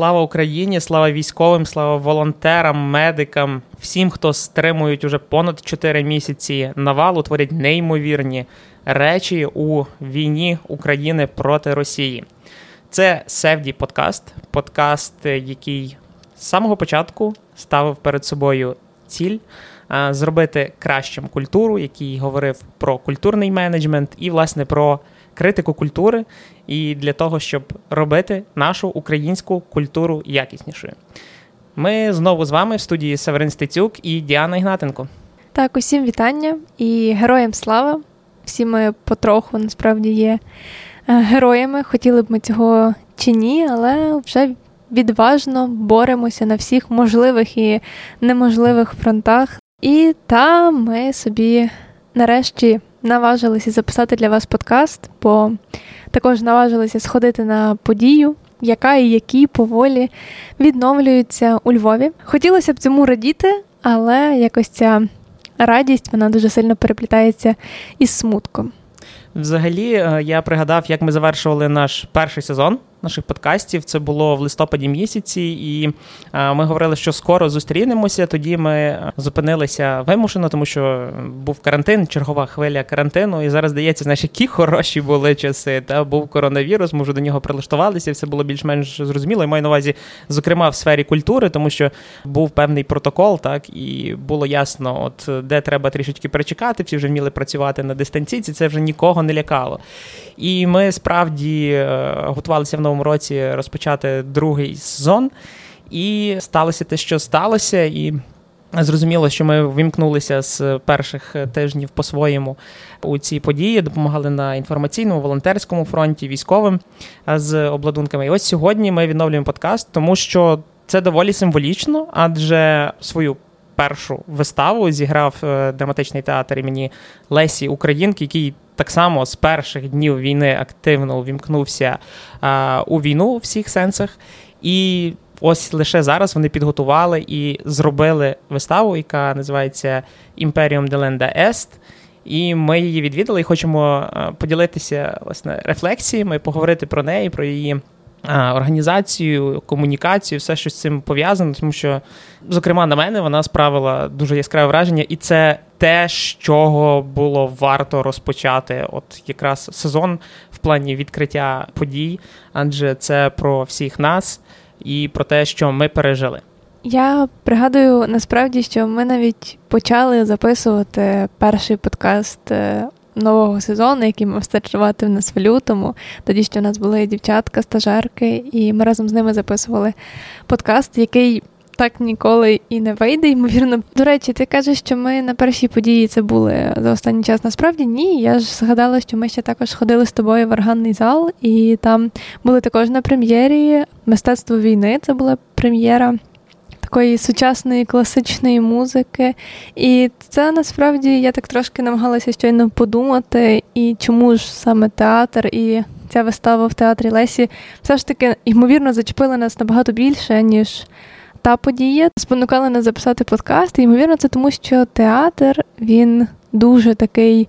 Слава Україні, слава військовим, слава волонтерам, медикам, всім, хто стримують уже понад 4 місяці навалу, творять неймовірні речі у війні України проти Росії. Це Севді подкаст, подкаст, який з самого початку ставив перед собою ціль зробити кращим культуру, який говорив про культурний менеджмент і, власне, про критику культури, і для того, щоб робити нашу українську культуру якіснішою. Ми знову з вами в студії Северин Стецюк і Діана Ігнатенко. Так, усім вітання і героям слава. Всі ми потроху насправді є е, героями. Хотіли б ми цього чи ні, але вже відважно боремося на всіх можливих і неможливих фронтах. І та ми собі нарешті наважилися записати для вас подкаст, бо також наважилися сходити на подію, яка і які поволі відновлюються у Львові. Хотілося б цьому радіти, але якось ця радість вона дуже сильно переплітається із смутком. Взагалі, е, я пригадав, як ми завершували наш перший сезон наших подкастів. Це було в листопаді місяці, і е, ми говорили, що скоро зустрінемося. Тоді ми зупинилися вимушено, тому що був карантин, чергова хвиля карантину. І зараз здається, знаєш, які хороші були часи. Та був коронавірус, ми вже до нього прилаштувалися. Все було більш-менш зрозуміло. І маю на увазі, зокрема, в сфері культури, тому що був певний протокол, так і було ясно, от де треба трішечки перечекати. Всі вже вміли працювати на дистанційці. Це вже нікого не лякало. І ми справді е, готувалися в новому році розпочати другий сезон, і сталося те, що сталося, і. Зрозуміло, що ми вимкнулися з перших тижнів по-своєму у ці події, допомагали на інформаційному, волонтерському фронті, військовим з обладунками. І ось сьогодні ми відновлюємо подкаст, тому що це доволі символічно, адже свою першу виставу зіграв е, драматичний театр імені Лесі Українки, який так само з перших днів війни активно увімкнувся у війну у всіх сенсах. І ось лише зараз вони підготували і зробили виставу, яка називається Імперіум Деленда Est. І ми її відвідали і хочемо поділитися власне рефлексіями, поговорити про неї, про її організацію, комунікацію, все що з цим пов'язано, тому що, зокрема, на мене вона справила дуже яскраве враження, і це те, з чого було варто розпочати, от якраз сезон в плані відкриття подій, адже це про всіх нас і про те, що ми пережили. Я пригадую насправді, що ми навіть почали записувати перший подкаст е, нового сезону, який мав стартувати в нас в лютому. Тоді що у нас були дівчатка, стажерки, і ми разом з ними записували подкаст, який. Так ніколи і не вийде, ймовірно. До речі, ти кажеш, що ми на першій події це були за останній час. Насправді ні. Я ж згадала, що ми ще також ходили з тобою в органний зал, і там були також на прем'єрі мистецтво війни. Це була прем'єра такої сучасної класичної музики. І це насправді я так трошки намагалася щойно подумати, і чому ж саме театр і ця вистава в театрі Лесі все ж таки ймовірно зачепила нас набагато більше, ніж. Та подія спонукала нас записати подкаст. І, ймовірно, це тому, що театр він дуже такий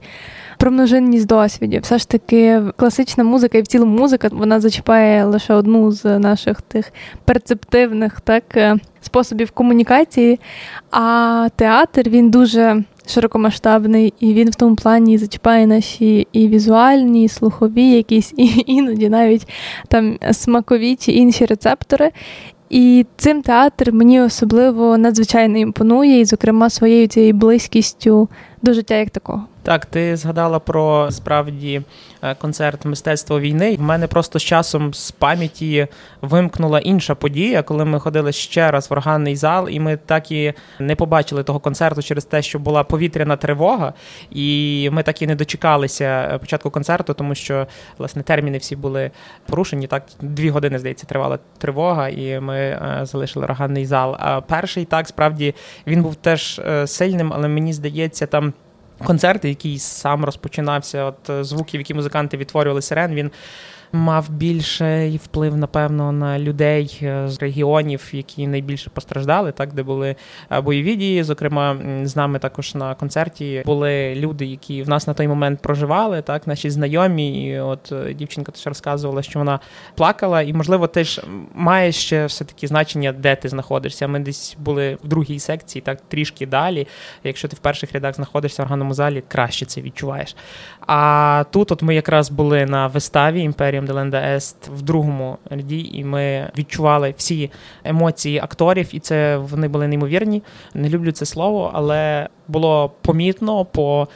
про множинність досвідів. Все ж таки, класична музика і в цілому музика вона зачіпає лише одну з наших тих перцептивних так е, способів комунікації. А театр він дуже широкомасштабний, і він в тому плані зачіпає наші і візуальні, і слухові, якісь і іноді навіть там смакові чи інші рецептори. І цим театр мені особливо надзвичайно імпонує, і, зокрема, своєю цією близькістю до життя як такого. Так, ти згадала про справді е, концерт мистецтво війни. В мене просто з часом з пам'яті вимкнула інша подія, коли ми ходили ще раз в органний зал, і ми так і не побачили того концерту через те, що була повітряна тривога, і ми так і не дочекалися е, початку концерту, тому що власне терміни всі були порушені. Так, дві години здається, тривала тривога, і ми е, залишили органний зал. А перший так справді він був теж сильним, але мені здається, там. Концерт, який сам розпочинався, от е, звуків, які музиканти відтворювали сирен, він мав більший вплив, напевно, на людей е, з регіонів, які найбільше постраждали, так де були е, бойові дії. Зокрема, з нами також на концерті були люди, які в нас на той момент проживали, так наші знайомі. І от е, дівчинка теж розказувала, що вона плакала, і можливо, теж має ще все таки значення, де ти знаходишся. Ми десь були в другій секції, так трішки далі. Якщо ти в перших рядах знаходишся в органному залі, краще це відчуваєш. А тут, от ми якраз були на виставі Імперіум Деленда Ест в другому ряді, і ми відчували всі емоції акторів, і це вони були неймовірні. Не люблю це слово, але було помітно по.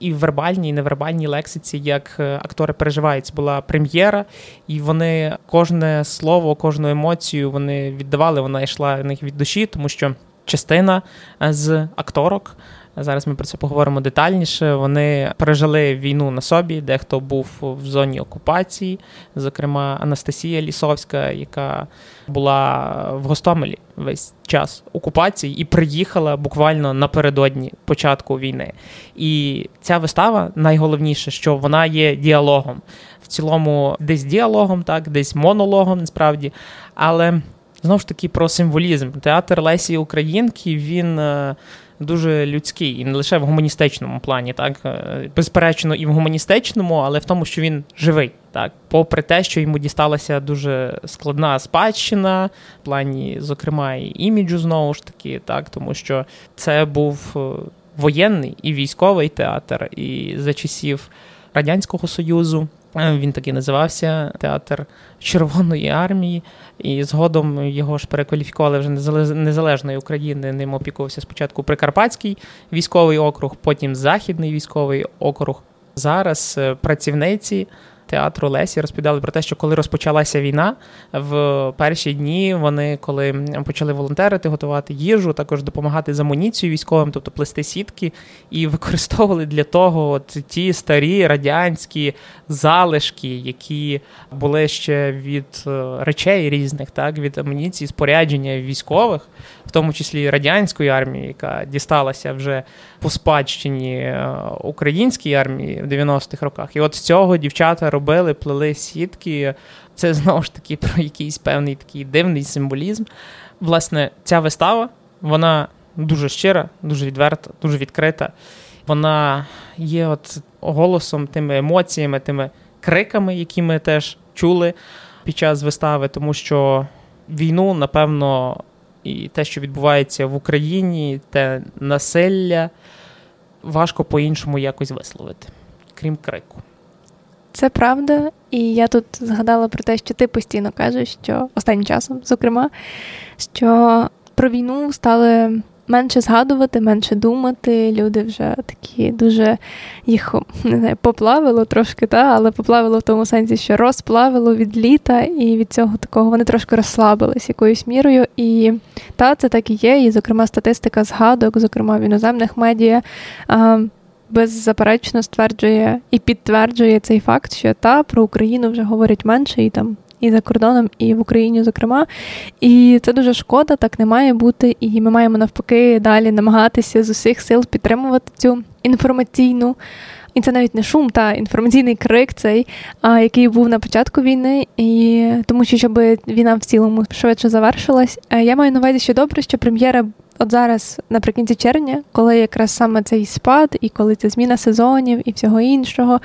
І в вербальній, і невербальній лексиці, як е, актори переживають, це була прем'єра, і вони кожне слово, кожну емоцію вони віддавали. Вона йшла в них від душі, тому що частина з акторок Зараз ми про це поговоримо детальніше. Вони пережили війну на собі, дехто був в зоні окупації, зокрема Анастасія Лісовська, яка була в Гостомелі весь час окупації і приїхала буквально напередодні початку війни. І ця вистава найголовніше, що вона є діалогом. В цілому, десь діалогом, так, десь монологом, насправді. Але знову ж таки про символізм. Театр Лесі Українки він. Дуже людський, і не лише в гуманістичному плані, так е, безперечно, і в гуманістичному, але в тому, що він живий. Так, попри те, що йому дісталася дуже складна спадщина, в плані, зокрема, і іміджу знову ж таки, так, тому що це був е, воєнний і військовий театр, і за часів Радянського Союзу. Е, він таки називався Театр Червоної армії, і згодом його ж перекваліфікували вже незалежної України. Ним опікувався спочатку Прикарпатський військовий округ, потім Західний військовий округ. Зараз е, працівниці театру Лесі розповідали про те, що коли розпочалася війна, в перші дні вони, коли почали волонтерити, готувати їжу, також допомагати з амуніцією військовим, тобто плести сітки, і використовували для того от ті старі радянські залишки, які були ще від е, речей різних, так від амуніції, спорядження військових, тому числі радянської армії, яка дісталася вже по спадщині е, українській армії в 90-х роках. І от з цього дівчата робили, плели сітки. Це знову ж таки про якийсь певний такий дивний символізм. Власне, ця вистава, вона дуже щира, дуже відверта, дуже відкрита. Вона є от голосом, тими емоціями, тими криками, які ми теж чули під час вистави, тому що війну, напевно, і те, що відбувається в Україні, те насилля важко по-іншому якось висловити, крім крику. Це правда, і я тут згадала про те, що ти постійно кажеш, що останнім часом, зокрема, що про війну стали менше згадувати, менше думати. Люди вже такі дуже їх не знаю, поплавило трошки, та, але поплавило в тому сенсі, що розплавило від літа, і від цього такого вони трошки розслабились якоюсь мірою. І та, це так і є. І, зокрема, статистика згадок, зокрема в іноземних медіа. Беззаперечно стверджує і підтверджує цей факт, що та про Україну вже говорять менше, і там і за кордоном, і в Україні, зокрема. І це дуже шкода, так не має бути. І ми маємо навпаки далі намагатися з усіх сил підтримувати цю інформаційну. І це навіть не шум, та інформаційний крик, цей, а, який був на початку війни, і тому що щоб війна в цілому швидше завершилась. Я маю на увазі, що добре, що прем'єра от зараз, наприкінці червня, коли якраз саме цей спад, і коли це зміна сезонів і всього іншого.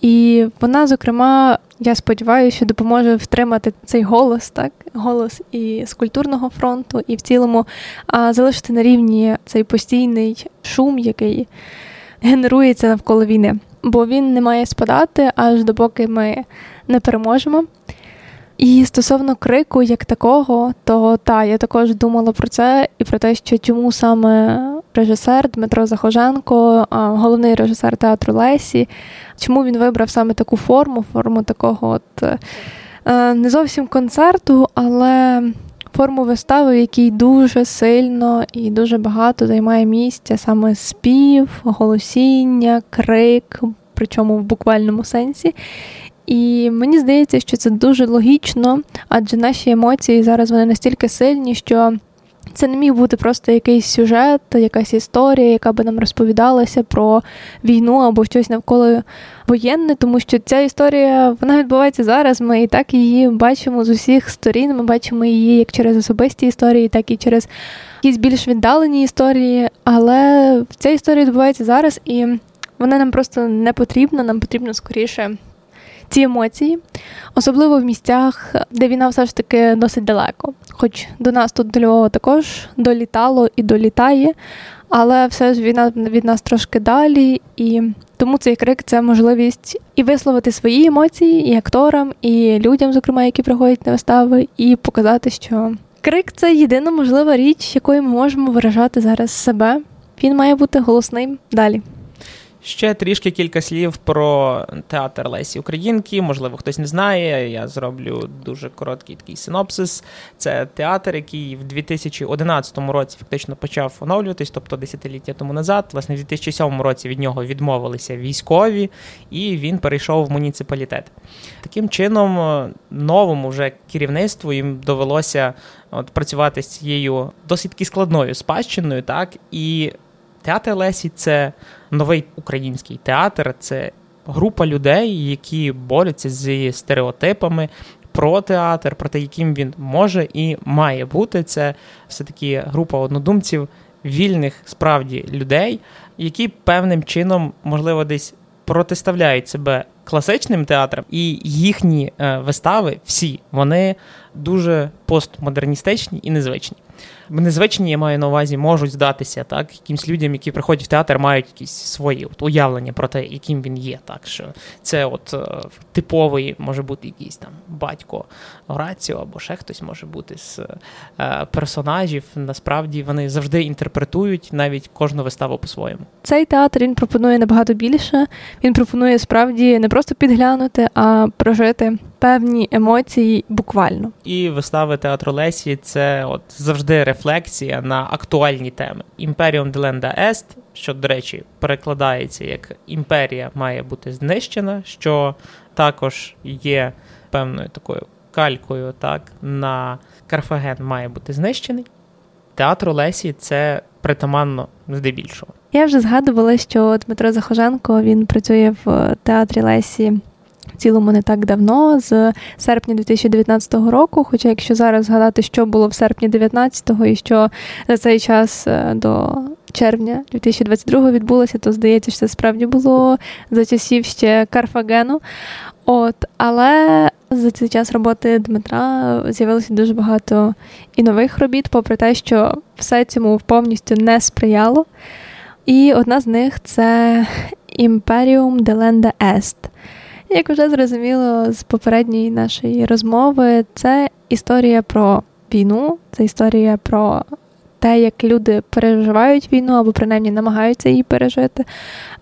І вона, зокрема, я сподіваюся, що допоможе втримати цей голос, так, голос і з культурного фронту, і в цілому а, залишити на рівні цей постійний шум, який генерується навколо війни. Бо він не має спадати аж допоки ми не переможемо. І стосовно крику як такого, то та я також думала про це і про те, що чому саме режисер Дмитро Захоженко, головний режисер театру Лесі, чому він вибрав саме таку форму, форму такого от е, не зовсім концерту, але форму вистави, в якій дуже сильно і дуже багато займає місця саме спів, голосіння, крик, причому в буквальному сенсі. І мені здається, що це дуже логічно, адже наші емоції зараз вони настільки сильні, що Це не міг бути просто якийсь сюжет, якась історія, яка би нам розповідалася про війну або щось навколо воєнне, тому що ця історія вона відбувається зараз. Ми і так її бачимо з усіх сторін. Ми бачимо її як через особисті історії, так і через якісь більш віддалені історії. Але ця історія відбувається зараз, і вона нам просто не потрібна. Нам потрібно скоріше ці емоції, особливо в місцях, де війна все ж таки досить далеко. Хоч до нас тут до Львова також долітало і долітає, але все ж війна від нас трошки далі, і тому цей крик це можливість і висловити свої емоції, і акторам, і людям, зокрема, які приходять на вистави, і показати, що крик це єдина можлива річ, якою ми можемо виражати зараз себе. Він має бути голосним далі. Ще трішки кілька слів про театр Лесі Українки. Можливо, хтось не знає. Я зроблю дуже короткий такий синопсис. Це театр, який в 2011 році фактично почав оновлюватись, тобто десятиліття тому назад. Власне, в 2007 році від нього відмовилися військові, і він перейшов в муніципалітет. Таким чином, новому вже керівництву їм довелося от, працювати з цією досить складною спадщиною, так і. Театр Лесі це новий український театр, це група людей, які борються зі стереотипами про театр, про те, яким він може і має бути. Це все-таки група однодумців, вільних справді людей, які певним чином, можливо, десь протиставляють себе класичним театрам, і їхні е, вистави всі вони дуже постмодерністичні і незвичні незвичні, я маю на увазі, можуть здатися так, якимсь людям, які приходять в театр, мають якісь свої от, уявлення про те, яким він є. Так що це от е, типовий може бути якийсь там батько Гораціо, або ще хтось може бути з е, персонажів. Насправді вони завжди інтерпретують навіть кожну виставу по-своєму. Цей театр він пропонує набагато більше. Він пропонує справді не просто підглянути, а прожити певні емоції буквально. І вистави театру Лесі це от завжди рефлексія на актуальні теми. Імперіум Деленда Ест, що, до речі, перекладається як імперія має бути знищена, що також є певною такою калькою, так, на Карфаген має бути знищений. Театр Лесі це притаманно здебільшого. Я вже згадувала, що Дмитро Захоженко він працює в театрі Лесі цілому не так давно, з серпня 2019 року. Хоча, якщо зараз згадати, що було в серпні 2019 і що за цей час е, до червня 2022 відбулося, то здається, що це справді було за часів ще Карфагену. От, але за цей час роботи Дмитра з'явилося дуже багато і нових робіт, попри те, що все цьому повністю не сприяло. І одна з них це Імперіум Деленда Ест. Як вже зрозуміло з попередньої нашої розмови, це історія про війну, це історія про те, як люди переживають війну або принаймні намагаються її пережити.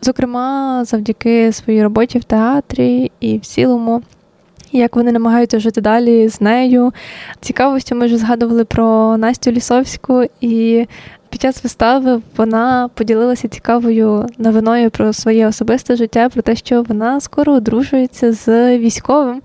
Зокрема, завдяки своїй роботі в театрі і в цілому. Як вони намагаються жити далі з нею. Цікаво, що ми вже згадували про Настю Лісовську, і під час вистави вона поділилася цікавою новиною про своє особисте життя, про те, що вона скоро одружується з військовим.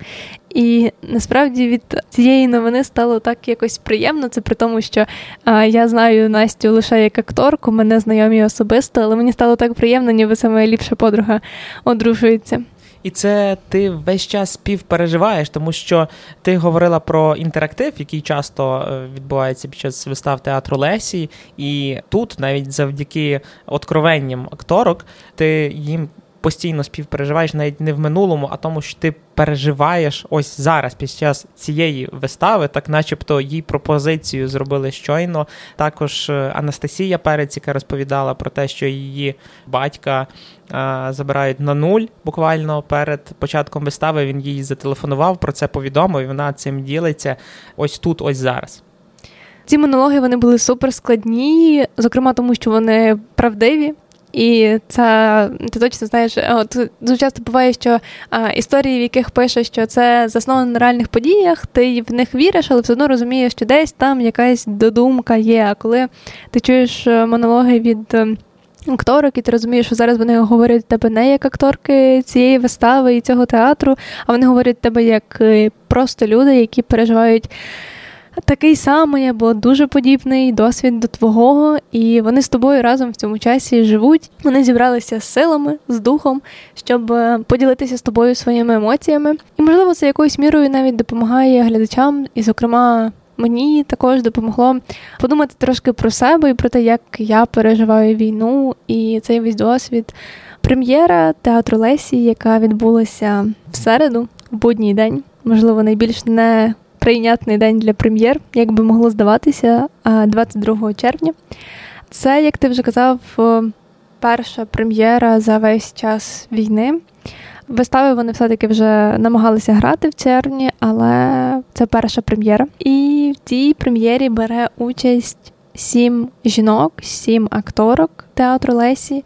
І насправді від цієї новини стало так якось приємно. Це при тому, що а, я знаю Настю лише як акторку, мене знайомі особисто, але мені стало так приємно, ніби це моя ліпша подруга одружується. І це ти весь час співпереживаєш, тому що ти говорила про інтерактив, який часто е, відбувається під час вистав театру Лесі, і тут навіть завдяки откровенням акторок ти їм постійно співпереживаєш навіть не в минулому, а тому, що ти переживаєш ось зараз під час цієї вистави, так начебто їй пропозицію зробили щойно. Також е, Анастасія Перець, яка розповідала про те, що її батька е, забирають на нуль буквально перед початком вистави. Він їй зателефонував, про це повідомив. Вона цим ділиться ось тут, ось зараз. Ці монологи вони були супер складні, зокрема тому, що вони правдиві. І це ти точно знаєш, от дуже часто буває, що а, історії, в яких пише, що це засновано на реальних подіях, ти в них віриш, але все одно розумієш, що десь там якась додумка є. А коли ти чуєш е, монологи від е, акторок, і ти розумієш, що зараз вони говорять тебе не як акторки цієї вистави і цього театру, а вони говорять тебе як е, просто люди, які переживають такий самий або дуже подібний досвід до твого, і вони з тобою разом в цьому часі живуть. Вони зібралися з силами, з духом, щоб е, поділитися з тобою своїми емоціями. І, можливо, це якоюсь мірою навіть допомагає глядачам, і, зокрема. Мені також допомогло подумати трошки про себе і про те, як я переживаю війну і цей весь досвід. Прем'єра театру Лесі, яка відбулася в середу, в будній день, можливо, найбільш не прийнятний день для прем'єр, як би могло здаватися, 22 червня. Це, як ти вже казав, перша прем'єра за весь час війни. Вистави вони все-таки вже намагалися грати в червні, але це перша прем'єра. І в цій прем'єрі бере участь сім жінок, сім акторок театру Лесі.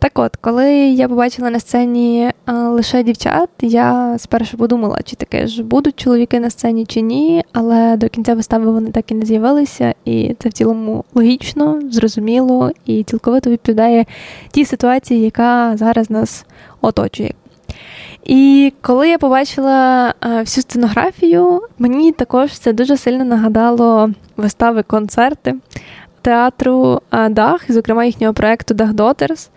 Так от, коли я побачила на сцені лише дівчат, я спершу подумала, чи таке ж будуть чоловіки на сцені чи ні, але до кінця вистави вони так і не з'явилися, і це в цілому логічно, зрозуміло і цілковито відповідає тій ситуації, яка зараз нас оточує. І коли я побачила всю сценографію, мені також це дуже сильно нагадало вистави концерти театру Дах, зокрема їхнього проекту Дах Дотерс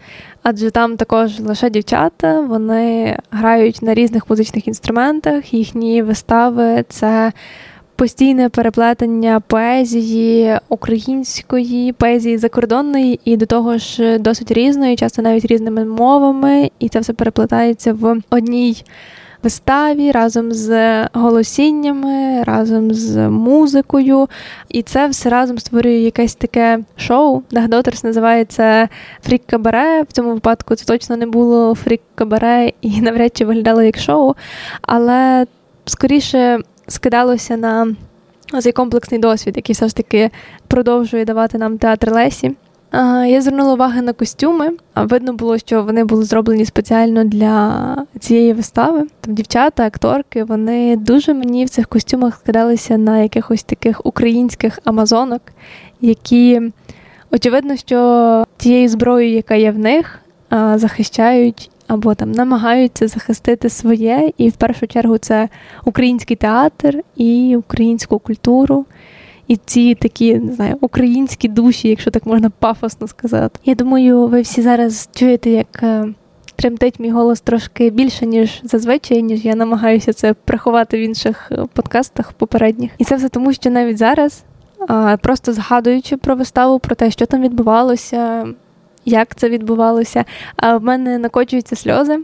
адже там також лише дівчата, вони грають на різних музичних інструментах. Їхні вистави це постійне переплетення поезії української, поезії закордонної і до того ж досить різної, часто навіть різними мовами, і це все переплетається в одній виставі, разом з голосіннями, разом з музикою. І це все разом створює якесь таке шоу. Дагдотерс називається Фрік Кабаре. В цьому випадку це точно не було Фрік Кабаре і навряд чи виглядало як шоу, але скоріше скидалося на цей комплексний досвід, який все ж таки продовжує давати нам театр Лесі. Я звернула увагу на костюми. Видно було, що вони були зроблені спеціально для цієї вистави. Там дівчата, акторки, вони дуже мені в цих костюмах скидалися на якихось таких українських амазонок, які очевидно, що тією зброєю, яка є в них, захищають або там намагаються захистити своє. І в першу чергу це український театр і українську культуру і ці такі не знаю, українські душі, якщо так можна пафосно сказати. Я думаю, ви всі зараз чуєте, як е, тремтить мій голос трошки більше, ніж зазвичай, ніж я намагаюся це приховати в інших е, подкастах попередніх. І це все тому, що навіть зараз, просто згадуючи про виставу, про те, що там відбувалося. Як це відбувалося, в мене накочуються сльози.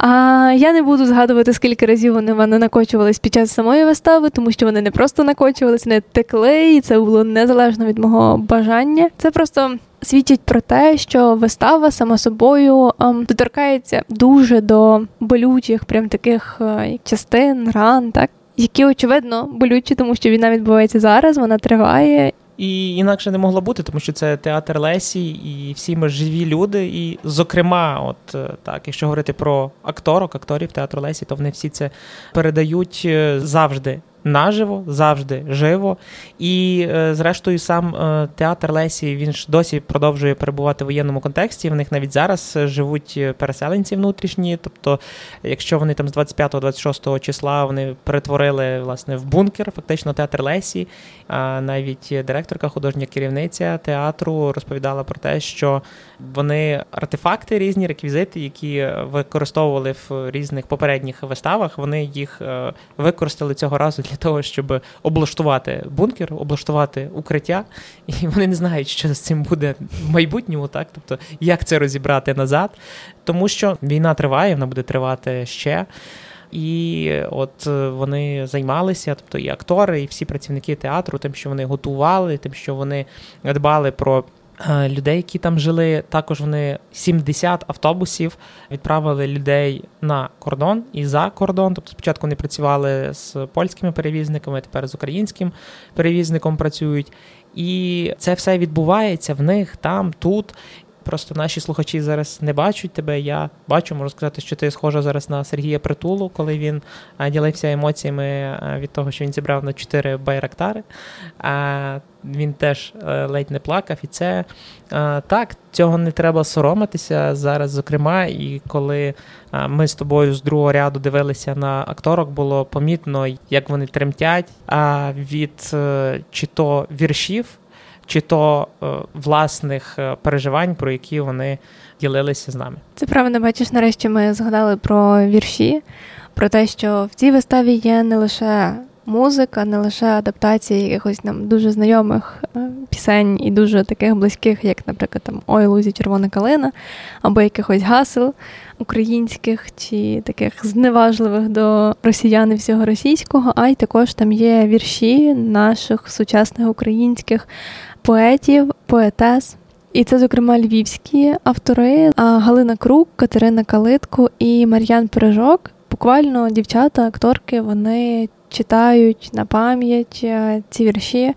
А я не буду згадувати, скільки разів вони в мене накочувались під час самої вистави, тому що вони не просто накочувались, не текли, і це було незалежно від мого бажання. Це просто свідчить про те, що вистава сама собою ем, доторкається дуже до болючих, прям таких е, частин, ран, так. Які очевидно болючі, тому що війна відбувається зараз, вона триває, і інакше не могло бути, тому що це театр Лесі, і всі ми живі люди. І, зокрема, от е, так, якщо говорити про акторок, акторів театру Лесі, то вони всі це передають е, завжди наживо, завжди живо. І, е, зрештою, сам е, театр Лесі він ж досі продовжує перебувати в воєнному контексті. В них навіть зараз е, живуть переселенці внутрішні. Тобто, якщо вони там з 25-26 числа вони перетворили власне в бункер, фактично театр Лесі. А навіть директорка, художня керівниця театру розповідала про те, що вони артефакти, різні реквізити, які використовували в різних попередніх виставах, вони їх використали цього разу для того, щоб облаштувати бункер, облаштувати укриття, і вони не знають, що з цим буде в майбутньому, так? Тобто як це розібрати назад, тому що війна триває, вона буде тривати ще. І от вони займалися, тобто і актори, і всі працівники театру, тим, що вони готували, тим, що вони дбали про Е, людей, які там жили, також вони 70 автобусів відправили людей на кордон і за кордон. Тобто, спочатку вони працювали з польськими перевізниками, тепер з українським перевізником працюють. І це все відбувається в них там, тут. Просто наші слухачі зараз не бачать тебе. Я бачу, можу сказати, що ти схожа зараз на Сергія Притулу, коли він ділився емоціями від того, що він зібрав на чотири байрактари. Він теж ледь не плакав, і це так, цього не треба соромитися зараз. Зокрема, і коли ми з тобою з другого ряду дивилися на акторок, було помітно, як вони тремтять від е, чи то віршів чи то е, власних е, переживань, про які вони ділилися з нами. Це правда, бачиш, нарешті ми згадали про вірші, про те, що в цій виставі є не лише музика, не лише адаптація якихось нам дуже знайомих е, пісень і дуже таких близьких, як, наприклад, там Ой, Лузі, Червона калина, або якихось гасел українських чи таких зневажливих до росіян і всього російського, а й також там є вірші наших сучасних українських поетів, поетес. І це, зокрема, львівські автори Галина Крук, Катерина Калитко і Мар'ян Пережок. Буквально дівчата, акторки, вони читають на пам'ять е, ці вірші.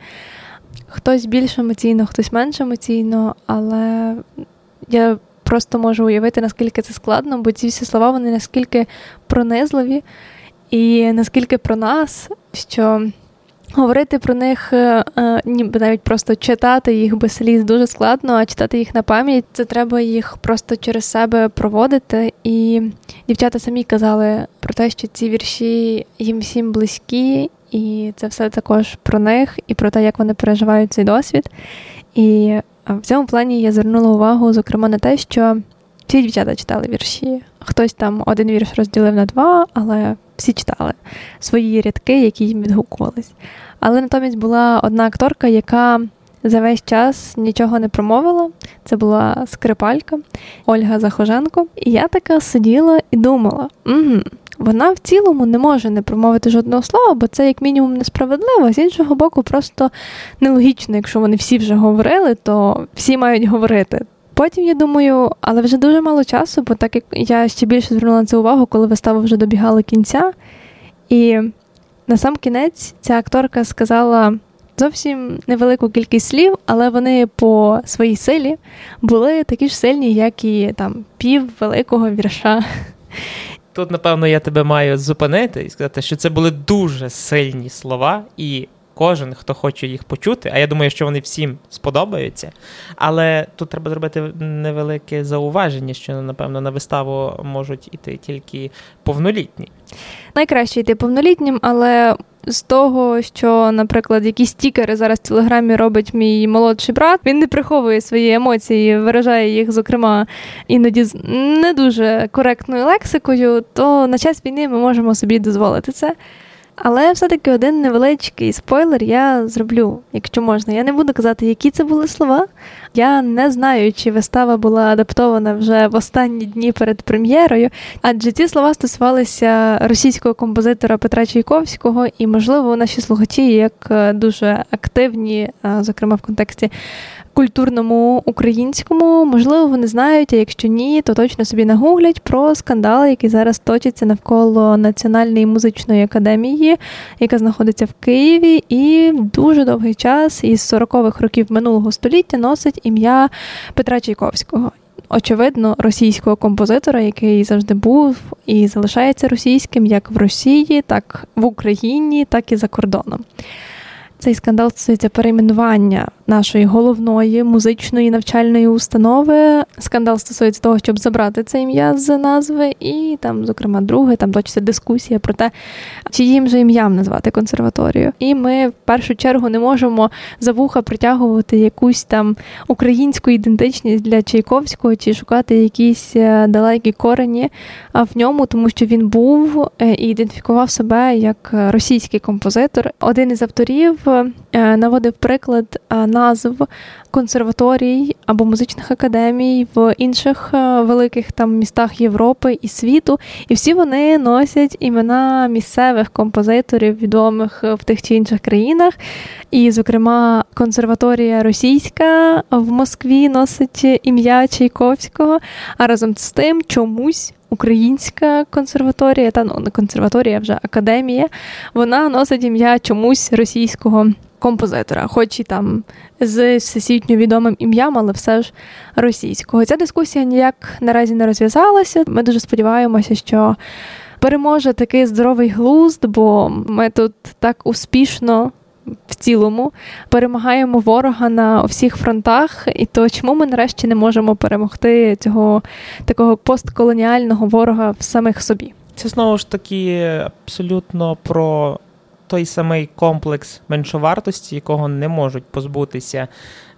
Хтось більш емоційно, хтось менш емоційно, але я просто можу уявити, наскільки це складно, бо ці всі слова вони наскільки пронизливі і наскільки про нас, що Говорити про них, е, е, ніби навіть просто читати їх без сліз дуже складно, а читати їх на пам'ять це треба їх просто через себе проводити. І дівчата самі казали про те, що ці вірші їм всім близькі, і це все також про них і про те, як вони переживають цей досвід. І е, в цьому плані я звернула увагу, зокрема, на те, що всі дівчата читали вірші. Хтось там один вірш розділив на два, але всі читали свої рядки, які їм відгукувались. Але натомість була одна акторка, яка за весь час нічого не промовила. Це була скрипалька Ольга Захоженко. І я така сиділа і думала: угу, вона в цілому не може не промовити жодного слова, бо це як мінімум несправедливо. З іншого боку, просто нелогічно, якщо вони всі вже говорили, то всі мають говорити. Потім я думаю, але вже дуже мало часу, бо так як я ще більше звернула на це увагу, коли вистава вже добігала кінця. І на сам кінець ця акторка сказала зовсім невелику кількість слів, але вони по своїй силі були такі ж сильні, як і там пів великого вірша. Тут, напевно, я тебе маю зупинити і сказати, що це були дуже сильні слова, і кожен, хто хоче їх почути, а я думаю, що вони всім сподобаються. Але тут треба зробити невелике зауваження, що, напевно, на виставу можуть іти тільки повнолітні. Найкраще йти повнолітнім, але. З того, що, наприклад, якісь стікери зараз в телеграмі робить мій молодший брат, він не приховує свої емоції, виражає їх, зокрема, іноді з не дуже коректною лексикою, то на час війни ми можемо собі дозволити це. Але все-таки один невеличкий спойлер я зроблю, якщо можна. Я не буду казати, які це були слова. Я не знаю, чи вистава була адаптована вже в останні дні перед прем'єрою, адже ці слова стосувалися російського композитора Петра Чайковського, і, можливо, наші слухачі, як е, дуже активні, е, зокрема в контексті культурному українському. Можливо, вони знають, а якщо ні, то точно собі нагуглять про скандали, які зараз точаться навколо Національної музичної академії, яка знаходиться в Києві, і дуже довгий час із 40-х років минулого століття носить ім'я Петра Чайковського. Очевидно, російського композитора, який завжди був і залишається російським як в Росії, так в Україні, так і за кордоном. Цей скандал стосується перейменування нашої головної музичної навчальної установи. Скандал стосується того, щоб забрати це ім'я з назви, і там, зокрема, друге, там точиться дискусія про те, чиїм же ім'ям назвати консерваторію. І ми в першу чергу не можемо за вуха притягувати якусь там українську ідентичність для Чайковського чи шукати якісь е, далекі корені в ньому, тому що він був е, і ідентифікував себе як російський композитор. Один із авторів е, наводив приклад назв консерваторій або музичних академій в інших е, великих там містах Європи і світу, і всі вони носять імена місцевих композиторів, відомих в тих чи інших країнах. І, зокрема, консерваторія російська в Москві носить ім'я Чайковського, а разом з тим чомусь. Українська консерваторія, та ну не консерваторія, вже академія, вона носить ім'я чомусь російського композитора, хоч і там з всесвітньо відомим ім'ям, але все ж російського. Ця дискусія ніяк наразі не розв'язалася. Ми дуже сподіваємося, що переможе такий здоровий глузд, бо ми тут так успішно. В цілому перемагаємо ворога на всіх фронтах, і то чому ми нарешті не можемо перемогти цього такого постколоніального ворога в самих собі? Це знову ж таки абсолютно про той самий комплекс меншовартості, якого не можуть позбутися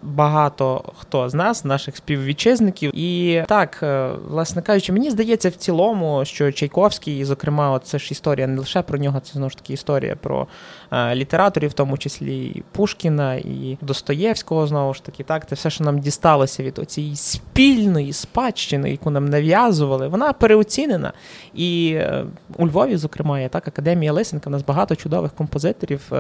багато хто з нас, наших співвітчизників. І так, е, власне кажучи, мені здається, в цілому, що Чайковський, і зокрема, це ж історія не лише про нього, це знову ж таки історія про е, літераторів, в тому числі і Пушкіна і Достоєвського, знову ж таки, так, це все, що нам дісталося від цієї спільної спадщини, яку нам нав'язували, вона переоцінена. І е, у Львові, зокрема, є так, Академія Лисенка, у нас багато чудових композиторів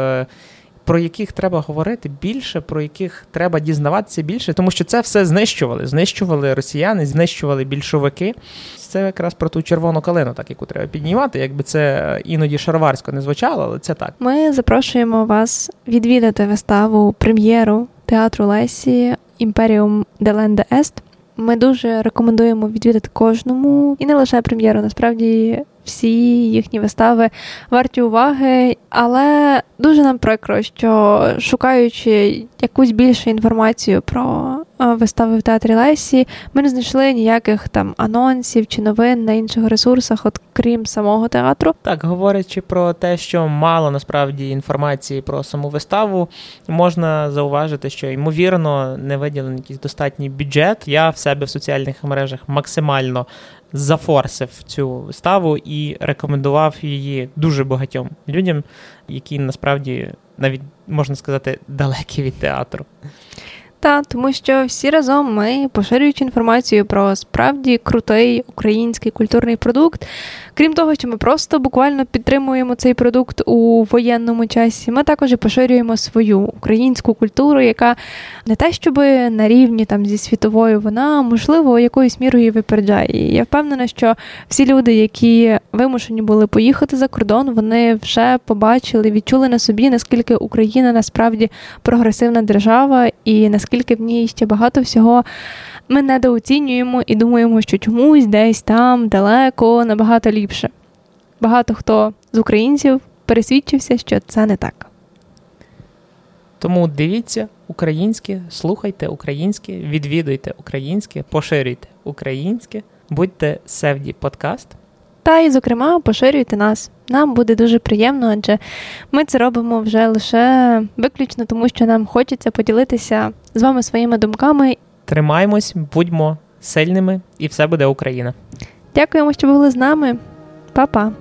про яких треба говорити більше, про яких треба дізнаватися більше, тому що це все знищували. Знищували росіяни, знищували більшовики. Це якраз про ту червону калину, так яку треба піднімати. Якби це іноді шароварсько не звучало, але це так. Ми запрошуємо вас відвідати виставу прем'єру театру Лесі Імперіум Деленде Ест. Ми дуже рекомендуємо відвідати кожному і не лише прем'єру. Насправді всі їхні вистави варті уваги, але дуже нам прикро, що шукаючи якусь більшу інформацію про вистави в театрі Лесі, ми не знайшли ніяких там анонсів чи новин на інших ресурсах, от крім самого театру. Так, говорячи про те, що мало насправді інформації про саму виставу, можна зауважити, що ймовірно не виділений якийсь достатній бюджет. Я в себе в соціальних мережах максимально зафорсив цю виставу і рекомендував її дуже багатьом людям, які насправді навіть можна сказати далекі від театру. Та тому що всі разом ми, поширюючи інформацію про справді крутий український культурний продукт. Крім того, що ми просто буквально підтримуємо цей продукт у воєнному часі, ми також і поширюємо свою українську культуру, яка не те, щоб на рівні там зі світовою, вона можливо якоюсь мірою випереджає. І я впевнена, що всі люди, які вимушені були поїхати за кордон, вони вже побачили, відчули на собі, наскільки Україна насправді прогресивна держава і наскільки в ній ще багато всього ми недооцінюємо і думаємо, що чомусь десь там далеко набагато ліпше. Багато хто з українців пересвідчився, що це не так. Тому дивіться українське, слухайте українське, відвідуйте українське, поширюйте українське, будьте Севді подкаст. Та і, зокрема, поширюйте нас. Нам буде дуже приємно, адже ми це робимо вже лише виключно, тому що нам хочеться поділитися з вами своїми думками. Тримаємось, будьмо сильними, і все буде Україна. Дякуємо, що були з нами. Па-па!